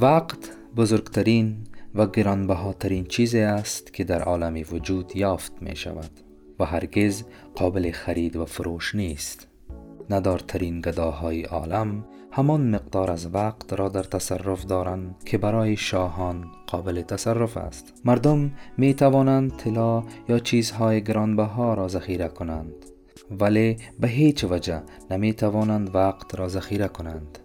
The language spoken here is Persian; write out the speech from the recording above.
وقت بزرگترین و گرانبهاترین چیزی است که در عالم وجود یافت می شود و هرگز قابل خرید و فروش نیست. ندارترین گداهای عالم همان مقدار از وقت را در تصرف دارند که برای شاهان قابل تصرف است. مردم می توانند طلا یا چیزهای گرانبها را ذخیره کنند ولی به هیچ وجه نمی توانند وقت را ذخیره کنند.